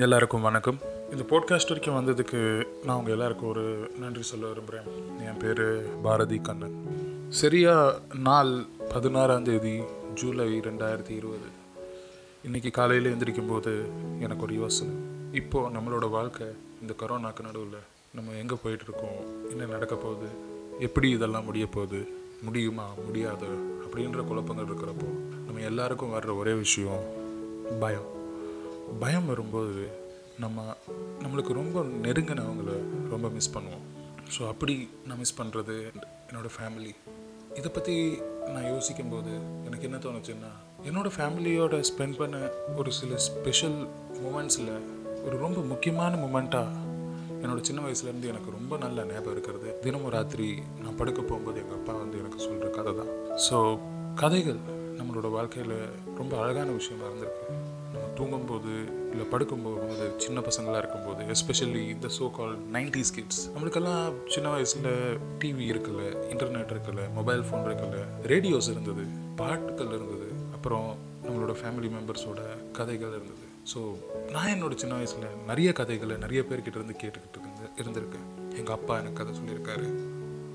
எல்லாருக்கும் வணக்கம். இந்த போட்காஸ்ட் வரைக்கும் வந்ததுக்கு நான் உங்கள் எல்லாருக்கும் ஒரு நன்றி சொல்ல விரும்புகிறேன் என் பேர் பாரதி கண்ணன். சரியாக நாள் பதினாறாம் தேதி ஜூலை ரெண்டாயிரத்தி இருபது. இன்றைக்கி காலையில் எந்திரிக்கும் போது எனக்கு ஒரு யோசனை. இப்போது நம்மளோட வாழ்க்கை இந்த கொரோனாக்கு நடுவில் நம்ம எங்கே போயிட்டுருக்கோம் என்ன நடக்க போகுது எப்படி இதெல்லாம் முடிய போகுது முடியுமா முடியாது அப்படின்ற குழப்பங்கள் இருக்கிறப்போ நம்ம எல்லாருக்கும் வர்ற ஒரே விஷயம் பயம். பயம் வரும்போது நம்ம நம்மளுக்கு ரொம்ப நெருங்கினவங்கள ரொம்ப மிஸ் பண்ணுவோம். ஸோ அப்படி நான் மிஸ் பண்ணுறது என்னோடய ஃபேமிலி இதை பற்றி நான் யோசிக்கும்போது எனக்கு என்ன தோணுச்சுன்னா என்னோடய ஃபேமிலியோட ஸ்பெண்ட் பண்ண ஒரு சில ஸ்பெஷல் மூமெண்ட்ஸில் ஒரு ரொம்ப முக்கியமான மூமெண்ட்டாக என்னோட சின்ன வயசுலேருந்து எனக்கு ரொம்ப நல்ல ஞாபகம் இருக்கிறது. தினமும் ராத்திரி நான் படுக்க போகும்போது எங்கள் அப்பா வந்து எனக்கு சொல்கிற கதை தான். ஸோ கதைகள் நம்மளோட வாழ்க்கையில் ரொம்ப அழகான விஷயமா இருந்திருக்கு. தூங்கும்போது இல்லை படுக்கும்போது சின்ன பசங்களாக இருக்கும்போது எஸ்பெஷலி இந்த சோ கால் நைன்டிஸ் கிட்ஸ் நம்மளுக்கெல்லாம் சின்ன வயசில் டிவி இருக்குல்ல இன்டர்நெட் இருக்குல்ல மொபைல் ஃபோன் இருக்குல்ல ரேடியோஸ் இருந்தது பாட்டுகள் இருந்தது அப்புறம் நம்மளோட ஃபேமிலி மெம்பர்ஸோட கதைகள் இருந்தது. ஸோ நான் என்னோட சின்ன வயசில் நிறைய கதைகளை நிறைய பேர்கிட்ட இருந்து கேட்டுக்கிட்டு இருந்து இருந்திருக்கேன். எங்கள் அப்பா எனக்கு கதை சொல்லியிருக்காரு.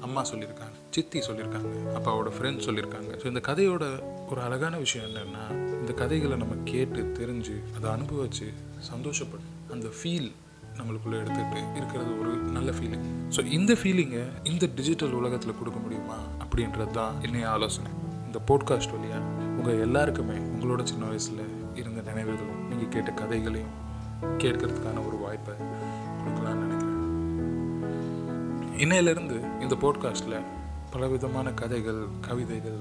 அம்மா சொல்லியிருக்காங்க சித்தி சொல்லியிருக்காங்க அப்பாவோட ஃப்ரெண்ட்ஸ் சொல்லியிருக்காங்க. ஸோ இந்த கதையோட ஒரு அழகான விஷயம் என்னென்னா இந்த கதைகளை நம்ம கேட்டு தெரிஞ்சு அதை அனுபவிச்சு சந்தோஷப்படும் அந்த ஃபீல் நம்மளுக்குள்ளே எடுத்துகிட்டு இருக்கிறது ஒரு நல்ல ஃபீலிங் ஸோ இந்த ஃபீலிங்கை இந்த டிஜிட்டல் உலகத்தில் கொடுக்க முடியுமா அப்படின்றது தான் என்னைய ஆலோசனை. இந்த போட்காஸ்ட் வழியாக உங்கள் எல்லாருக்குமே உங்களோட சின்ன வயசில் இருந்த நினைவுகளும் நீங்கள் கேட்ட கதைகளையும் கேட்கறதுக்கான ஒரு வாய்ப்பை கொடுக்கலான்னு நினைக்கிறேன். இன்னையிலேருந்து இந்த போட்காஸ்டில் பலவிதமான கதைகள் கவிதைகள்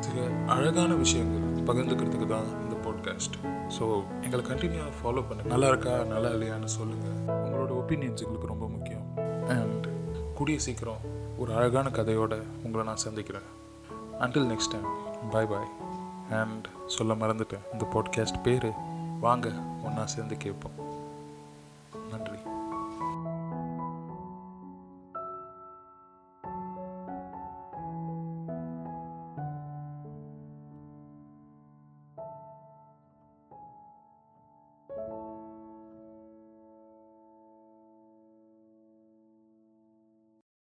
சில அழகான விஷயங்கள் பகிர்ந்துக்கிறதுக்கு தான் இந்த போட்காஸ்ட் ஸோ எங்களை கண்டினியூவாக ஃபாலோ பண்ண. நல்லா இருக்கா? நல்லா இல்லையான்னு சொல்லுங்கள் உங்களோட ஒப்பீனியன்ஸ் எங்களுக்கு ரொம்ப முக்கியம். அண்ட் கூடிய சீக்கிரம் ஒரு அழகான கதையோடு உங்களை நான் சந்திக்கிறேன். Until next time bye bye and சொல்ல மறந்துட்டேன். இந்த பாட்காஸ்ட் பேர் வாங்க ஒன்றா சேர்ந்து கேட்போம்.